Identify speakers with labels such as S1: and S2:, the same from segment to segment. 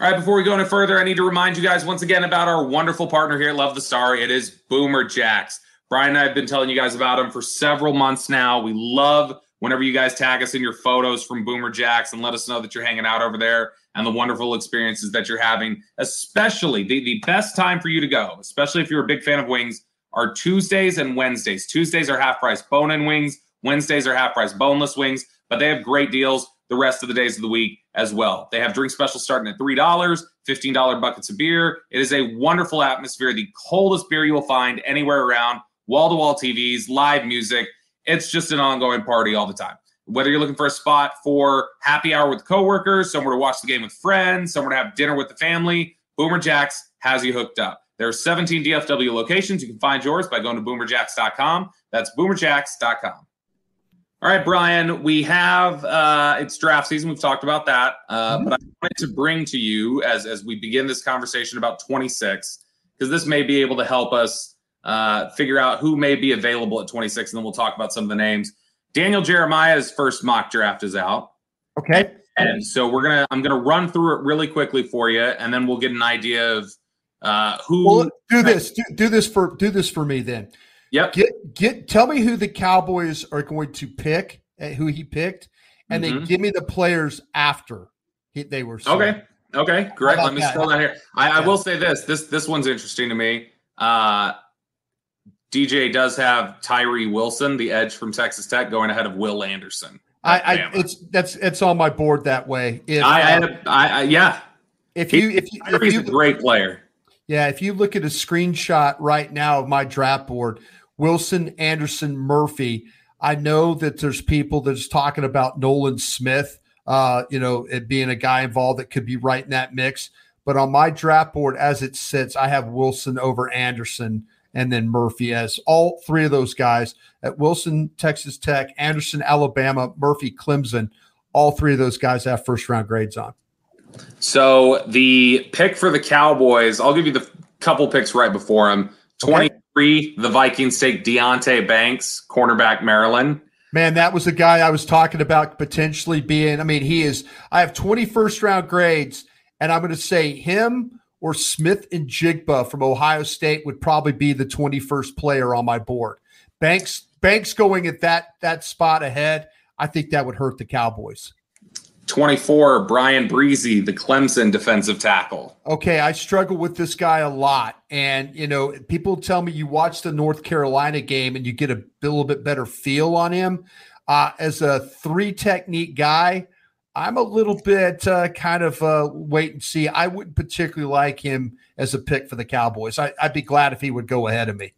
S1: All right, before we go any further, I need to remind you guys once again about our wonderful partner here Love the Star. It is Boomer Jacks. Brian and I have been telling you guys about them for several months now. We love whenever you guys tag us in your photos from Boomer Jacks and let us know that you're hanging out over there and the wonderful experiences that you're having. Especially the, the best time for you to go, especially if you're a big fan of wings, are Tuesdays and Wednesdays. Tuesdays are half price bone in wings, Wednesdays are half price boneless wings, but they have great deals the rest of the days of the week as well. They have drink specials starting at $3, $15 buckets of beer. It is a wonderful atmosphere, the coldest beer you will find anywhere around, wall to wall TVs, live music. It's just an ongoing party all the time. Whether you're looking for a spot for happy hour with coworkers, somewhere to watch the game with friends, somewhere to have dinner with the family, Boomer Jacks has you hooked up. There are 17 DFW locations. You can find yours by going to boomerjacks.com. That's boomerjacks.com. All right, Brian, we have uh, it's draft season. We've talked about that, uh, mm-hmm. but I wanted to bring to you as as we begin this conversation about 26 because this may be able to help us uh, figure out who may be available at 26, and then we'll talk about some of the names. Daniel Jeremiah's first mock draft is out.
S2: Okay,
S1: and so we're gonna I'm gonna run through it really quickly for you, and then we'll get an idea of uh, who.
S2: Well, do this. Do, do this for do this for me then.
S1: Yep.
S2: Get get tell me who the Cowboys are going to pick, uh, who he picked, and mm-hmm. then give me the players after he, they were.
S1: Sold. Okay. Okay. Great. Let me scroll down here. I, yeah. I, will say this. This this one's interesting to me. Uh, DJ does have Tyree Wilson, the edge from Texas Tech, going ahead of Will Anderson.
S2: I, I it's that's it's on my board that way.
S1: If, I, uh, I, I, yeah.
S2: If you if you, if
S1: you, a great player.
S2: Yeah, if you look at a screenshot right now of my draft board, Wilson, Anderson, Murphy. I know that there's people that's talking about Nolan Smith, uh, you know, it being a guy involved that could be right in that mix. But on my draft board, as it sits, I have Wilson over Anderson and then Murphy as all three of those guys at Wilson, Texas Tech, Anderson, Alabama, Murphy, Clemson. All three of those guys have first round grades on.
S1: So the pick for the Cowboys, I'll give you the couple picks right before him. 20, okay three, the Vikings take Deonte Banks, cornerback Maryland.
S2: Man, that was the guy I was talking about potentially being. I mean, he is. I have 21st round grades, and I'm going to say him or Smith-Njigba from Ohio State would probably be the 21st player on my board. Banks, Banks going at that that spot ahead. I think that would hurt the Cowboys.
S1: 24, Bryan Bresee, the Clemson defensive tackle.
S2: Okay, I struggle with this guy a lot. And, you know, people tell me you watch the North Carolina game and you get a little bit better feel on him. Uh, as a three technique guy, I'm a little bit uh, kind of uh, wait and see. I wouldn't particularly like him as a pick for the Cowboys. I, would be glad if he would go ahead of me.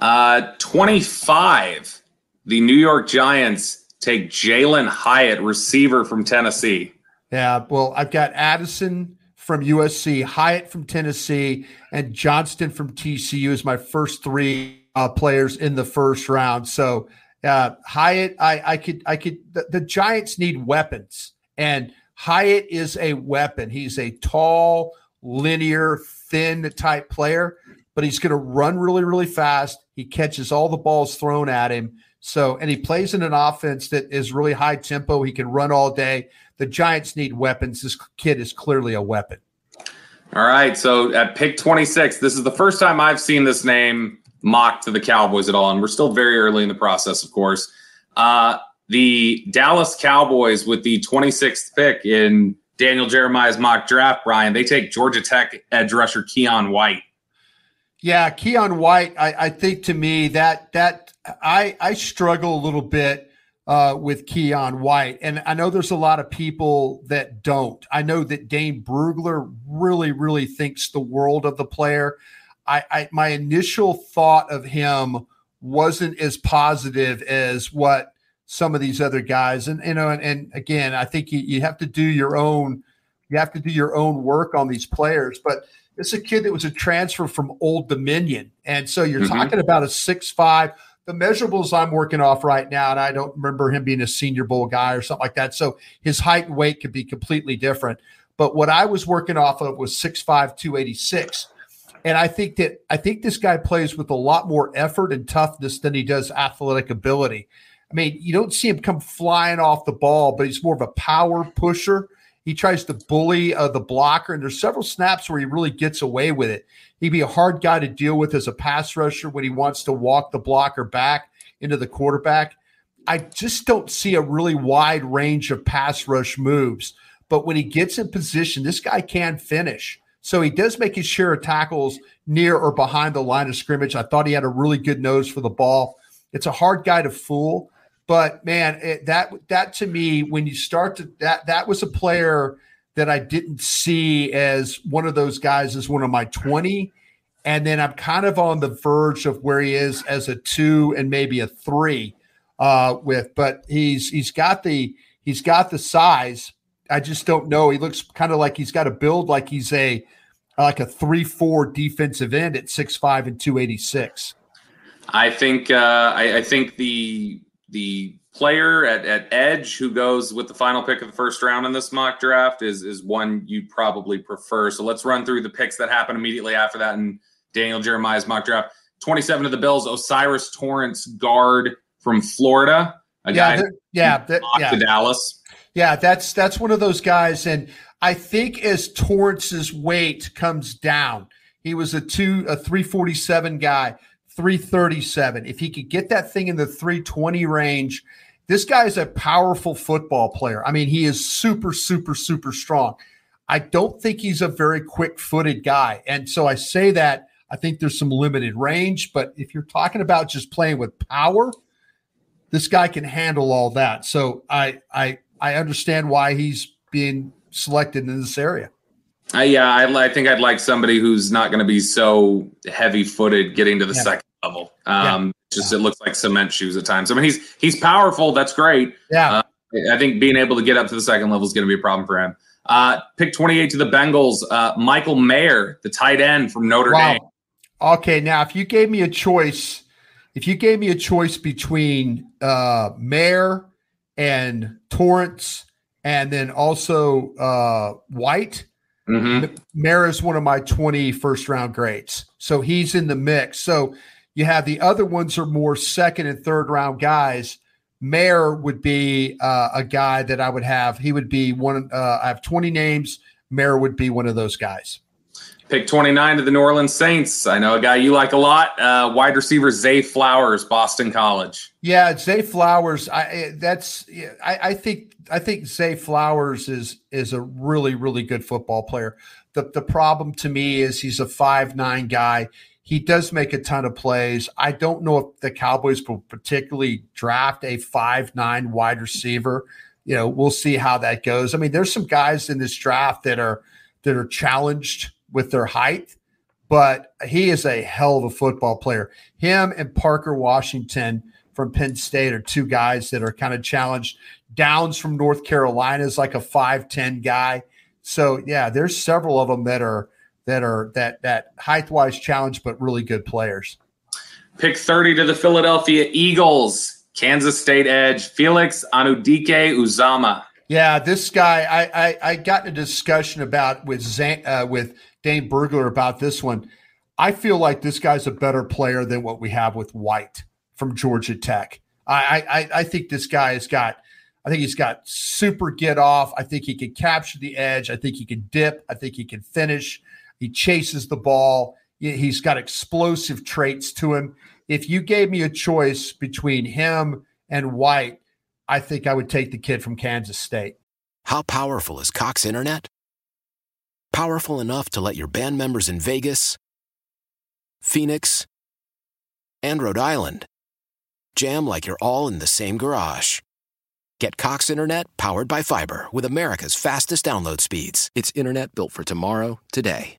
S1: Uh, 25, the New York Giants take Jalen Hyatt, receiver from Tennessee.
S2: Yeah, well, I've got Addison from USC, Hyatt from Tennessee, and Johnston from TCU as my first three uh, players in the first round. So uh, Hyatt, I, I could, I could. The, the Giants need weapons, and Hyatt is a weapon. He's a tall, linear, thin type player, but he's going to run really, really fast. He catches all the balls thrown at him. So, and he plays in an offense that is really high tempo. He can run all day. The Giants need weapons. This kid is clearly a weapon.
S1: All right. So at pick 26, this is the first time I've seen this name mocked to the Cowboys at all. And we're still very early in the process, of course. Uh, the Dallas Cowboys with the 26th pick in Daniel Jeremiah's mock draft, Brian, they take Georgia Tech edge rusher Keion White.
S2: Yeah, Keion White. I, I think to me that that I I struggle a little bit uh, with Keion White, and I know there's a lot of people that don't. I know that Dane Brugler really really thinks the world of the player. I, I my initial thought of him wasn't as positive as what some of these other guys, and you know, and, and again, I think you, you have to do your own you have to do your own work on these players, but it's a kid that was a transfer from Old Dominion. And so you're mm-hmm. talking about a six five. The measurables I'm working off right now, and I don't remember him being a senior bowl guy or something like that. So his height and weight could be completely different. But what I was working off of was 6'5, 286. And I think that I think this guy plays with a lot more effort and toughness than he does athletic ability. I mean, you don't see him come flying off the ball, but he's more of a power pusher he tries to bully uh, the blocker, and there's several snaps where he really gets away with it. He'd be a hard guy to deal with as a pass rusher when he wants to walk the blocker back into the quarterback. I just don't see a really wide range of pass rush moves. But when he gets in position, this guy can finish. So he does make his share of tackles near or behind the line of scrimmage. I thought he had a really good nose for the ball. It's a hard guy to fool. But man, it, that that to me, when you start to that that was a player that I didn't see as one of those guys as one of my twenty, and then I'm kind of on the verge of where he is as a two and maybe a three uh, with. But he's he's got the he's got the size. I just don't know. He looks kind of like he's got a build like he's a like a three four defensive end at six five and two eighty six.
S1: I think uh, I, I think the the player at, at edge who goes with the final pick of the first round in this mock draft is is one you'd probably prefer. So let's run through the picks that happen immediately after that in Daniel Jeremiah's mock draft. 27 of the Bills, O'Cyrus Torrence guard from Florida.
S2: Yeah, yeah, that,
S1: yeah. to Dallas.
S2: Yeah, that's that's one of those guys. And I think as Torrence's weight comes down, he was a two a 347 guy 337. If he could get that thing in the 320 range, this guy is a powerful football player. I mean, he is super, super, super strong. I don't think he's a very quick footed guy. And so I say that I think there's some limited range, but if you're talking about just playing with power, this guy can handle all that. So I I I understand why he's being selected in this area.
S1: Uh, yeah, I, I, think I'd like somebody who's not going to be so heavy-footed getting to the yeah. second level. Um, yeah. Just yeah. it looks like cement shoes at times. I mean, he's he's powerful. That's great.
S2: Yeah, uh,
S1: I think being able to get up to the second level is going to be a problem for him. Uh, pick 28 to the Bengals. Uh, Michael Mayer, the tight end from Notre wow. Dame.
S2: Okay, now if you gave me a choice, if you gave me a choice between uh, Mayer and Torrence, and then also uh, White Mm-hmm. One of my 20 first round grades. So he's in the mix. So you have the other ones are more second and third round guys. Mayer would be uh, a guy that I would have. He would be one. Uh, I have 20 names. Mayer would be one of those guys.
S1: Pick 29 to the New Orleans Saints. I know a guy you like a lot. Uh, wide receiver Zay Flowers, Boston College.
S2: Yeah, Zay Flowers. I that's. I, I think I think Zay Flowers is is a really really good football player. The the problem to me is he's a five nine guy. He does make a ton of plays. I don't know if the Cowboys will particularly draft a five nine wide receiver. You know, we'll see how that goes. I mean, there's some guys in this draft that are that are challenged with their height, but he is a hell of a football player. Him and Parker Washington from Penn State are two guys that are kind of challenged. Downs from North Carolina is like a 5'10 guy. So yeah, there's several of them that are that are that that height wise challenge, but really good players.
S1: Pick 30 to the Philadelphia Eagles, Kansas State edge, Felix Anudike Uzomah.
S2: Yeah, this guy, I, I, I got in a discussion about with Zan, uh, with Dane Brugler about this one. I feel like this guy's a better player than what we have with White from Georgia Tech. I, I, I think this guy has got, I think he's got super get off. I think he can capture the edge. I think he can dip. I think he can finish. He chases the ball. He's got explosive traits to him. If you gave me a choice between him and White, I think I would take the kid from Kansas State.
S3: How powerful is Cox Internet? Powerful enough to let your band members in Vegas, Phoenix, and Rhode Island jam like you're all in the same garage. Get Cox Internet powered by fiber with America's fastest download speeds. It's internet built for tomorrow, today.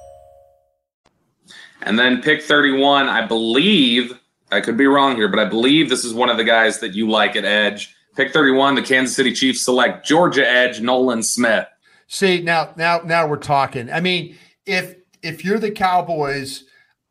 S1: And then pick 31, I believe, I could be wrong here, but I believe this is one of the guys that you like at Edge. Pick 31, the Kansas City Chiefs select Georgia Edge, Nolan Smith.
S2: See, now now now we're talking. I mean, if if you're the Cowboys,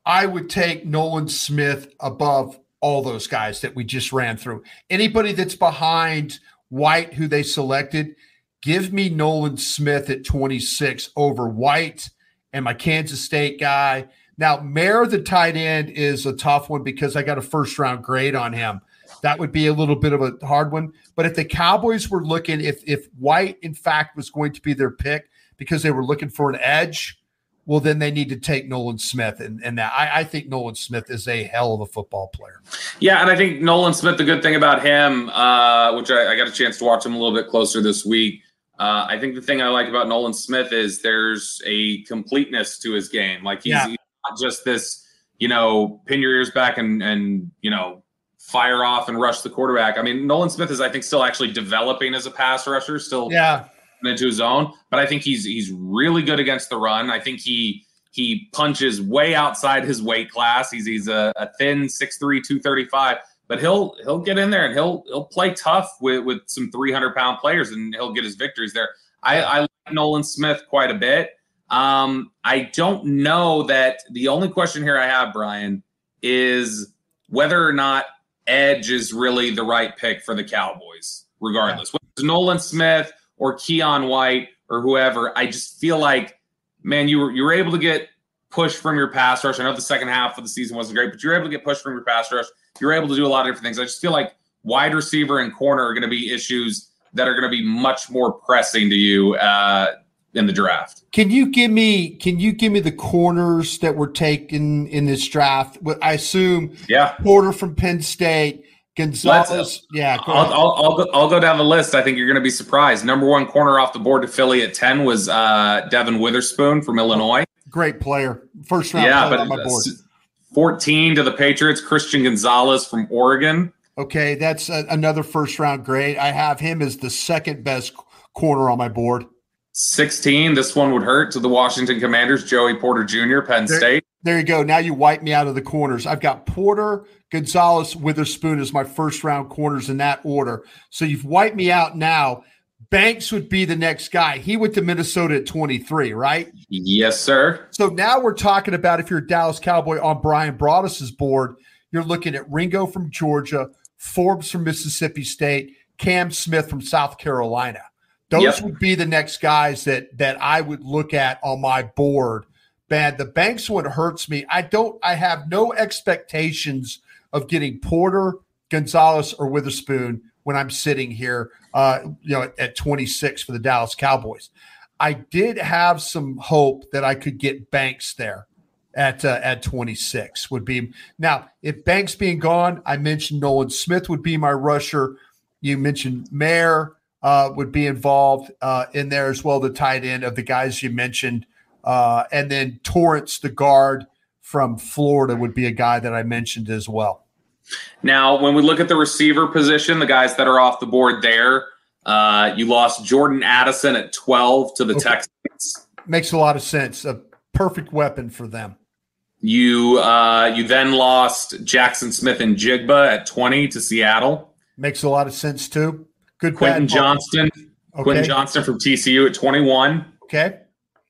S2: I would take Nolan Smith above all those guys that we just ran through. Anybody that's behind White, who they selected, give me Nolan Smith at 26 over White and my Kansas State guy. Now, Mayer, the tight end, is a tough one because I got a first round grade on him. That would be a little bit of a hard one. But if the Cowboys were looking, if if White in fact was going to be their pick because they were looking for an edge, well, then they need to take Nolan Smith. And, and that I, I think Nolan Smith is a hell of a football player.
S1: Yeah, and I think Nolan Smith, the good thing about him, uh, which I, I, got a chance to watch him a little bit closer this week. Uh, I think the thing I like about Nolan Smith is there's a completeness to his game. Like he's, yeah not just this, you know, pin your ears back and and you know fire off and rush the quarterback. I mean, Nolan Smith is I think still actually developing as a pass rusher, still
S2: yeah
S1: into his own. But I think he's he's really good against the run. I think he he punches way outside his weight class. He's he's a, a thin 6'3", 235. But he'll he'll get in there and he'll he'll play tough with, with some 300 pound players and he'll get his victories there. I, I like Nolan Smith quite a bit. Um, I don't know that the only question here I have, Brian, is whether or not Edge is really the right pick for the Cowboys, regardless. Yeah. Whether it's Nolan Smith or Keion White or whoever, I just feel like, man, you were you were able to get pushed from your pass rush. I know the second half of the season wasn't great, but you were able to get pushed from your pass rush. You were able to do a lot of different things. I just feel like wide receiver and corner are going to be issues that are going to be much more pressing to you uh, in the draft.
S2: Can you give me can you give me the corners that were taken in this draft? I assume
S1: yeah,
S2: Porter from Penn State, Gonzalez. yeah,
S1: go I'll, I'll, I'll, go, I'll go down the list. I think you're going to be surprised. Number one corner off the board to Philly at ten was uh, Devon Witherspoon from Illinois.
S2: Great player, first round. Yeah, but on my board.
S1: fourteen to the Patriots. Christian Gonzalez from Oregon.
S2: Okay, that's a, another first round grade. I have him as the second best corner on my board.
S1: 16. This one would hurt to the Washington Commanders, Joey Porter Jr., Penn
S2: there,
S1: State.
S2: There you go. Now you wipe me out of the corners. I've got Porter, Gonzalez, Witherspoon as my first round corners in that order. So you've wiped me out now. Banks would be the next guy. He went to Minnesota at 23, right?
S1: Yes, sir.
S2: So now we're talking about if you're a Dallas Cowboy on Brian Broaddus's board, you're looking at Ringo from Georgia, Forbes from Mississippi State, Cam Smith from South Carolina. Those yep. would be the next guys that that I would look at on my board. Bad. The Banks one hurts me. I don't. I have no expectations of getting Porter, Gonzalez, or Witherspoon when I'm sitting here. Uh, you know, at, at 26 for the Dallas Cowboys. I did have some hope that I could get Banks there at uh, at 26 would be now if Banks being gone, I mentioned Nolan Smith would be my rusher. You mentioned Mayer uh, would be involved uh, in there as well, the tight end of the guys you mentioned. Uh, and then Torrence, the guard from Florida, would be a guy that I mentioned as well.
S1: Now, when we look at the receiver position, the guys that are off the board there, uh, you lost Jordan Addison at 12 to the okay. Texans.
S2: Makes a lot of sense. A perfect weapon for them.
S1: You uh, you then lost Jaxon Smith-Njigba at 20 to Seattle.
S2: Makes a lot of sense too. Good.
S1: Quentin Johnston. Okay. Quentin Johnston from TCU at 21.
S2: Okay.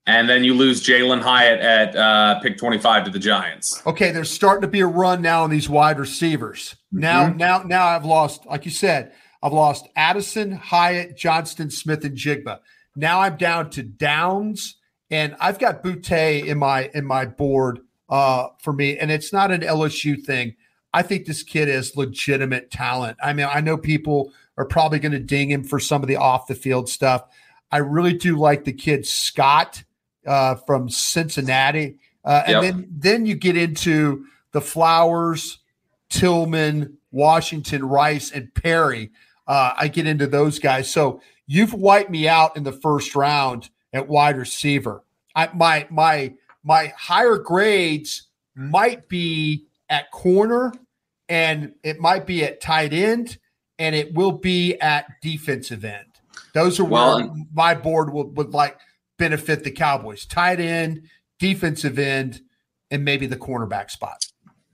S1: and then you lose Jalen Hyatt at uh, pick 25 to the Giants.
S2: Okay, there's starting to be a run now on these wide receivers. Now,
S1: Mhm.
S2: now, now I've lost, like you said, I've lost Addison, Hyatt, Johnston, Smith, and Jigba. Now I'm down to Downs, and I've got Boutte in my in my board uh, for me, and it's not an LSU thing. I think this kid is legitimate talent. I mean, I know people are probably going to ding him for some of the off the field stuff. I really do like the kid Scott uh, from Cincinnati, uh, and
S1: Yep.
S2: then then you get into the Flowers, Tillman, Washington, Rice, and Perry. Uh, I get into those guys. So you've wiped me out in the first round at wide receiver. I, my my my higher grades might be at corner, and it might be at tight end, and it will be at defensive end. Those are
S1: Well,
S2: where my board would, would like benefit the Cowboys: tight end, defensive end, and maybe the cornerback spot.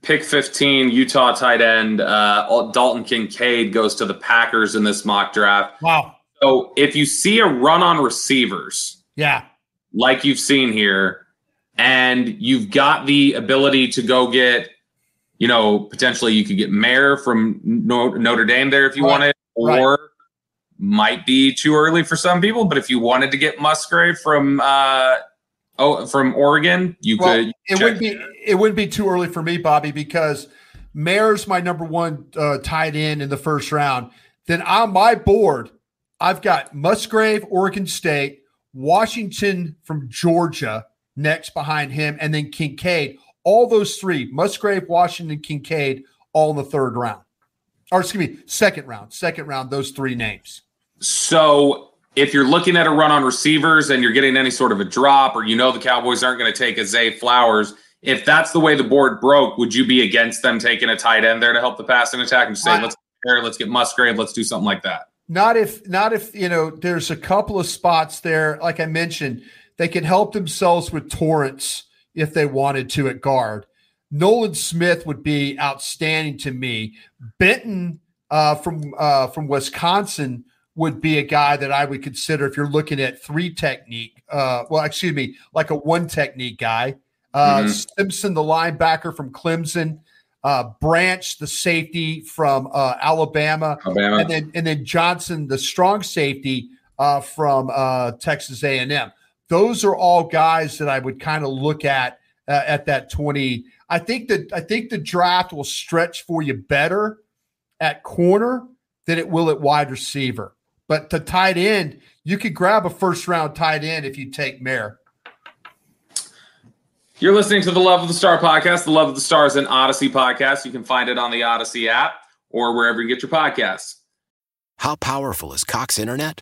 S1: Pick 15, Utah tight end uh, Dalton Kincaid goes to the Packers in this mock draft.
S2: Wow.
S1: So if you see a run on receivers,
S2: Yeah.
S1: like you've seen here, and you've got the ability to go get, you know, potentially you could get Mayer from Notre Dame there if you
S2: Right.
S1: wanted,
S2: Right.
S1: or might be too early for some people. But if you wanted to get Musgrave from uh, oh from Oregon, you
S2: Well,
S1: could.
S2: it wouldn't be it wouldn't be too early for me, Bobby, because Mayer's my number one uh, tight end in the first round. Then on my board, I've got Musgrave, Oregon State, Washington from Georgia next behind him, and then Kincaid. All those three, Musgrave, Washington, Kincaid, all in the third round. Or excuse me, second round. Second round, those three names.
S1: So if you're looking at a run on receivers and you're getting any sort of a drop, or you know the Cowboys aren't going to take a Zay Flowers, if that's the way the board broke, would you be against them taking a tight end there to help the passing attack and say,
S2: I-
S1: let's let's get Musgrave, let's do something like that?
S2: Not if not if you know there's a couple of spots there, like I mentioned, they could help themselves with Torrence if they wanted to at guard. Nolan Smith would be outstanding to me. Benton uh, from uh, from Wisconsin would be a guy that I would consider if you're looking at three technique. Uh, well, excuse me, like a one technique guy. Uh,
S1: Mhm.
S2: Simpson, the linebacker from Clemson. Uh, Branch, the safety from uh, Alabama
S1: Alabama.
S2: and then and then Johnson, the strong safety uh, from uh, Texas A and M. Those are all guys that I would kind of look at uh, at that twenty. I think that I think the draft will stretch for you better at corner than it will at wide receiver. But to tight end, you could grab a first round tight end if you take Mayer.
S1: You're listening to the Love of the Star podcast. The Love of the Star is an Odyssey podcast. You can find it on the Odyssey app or wherever you get your podcasts.
S3: How powerful is Cox Internet?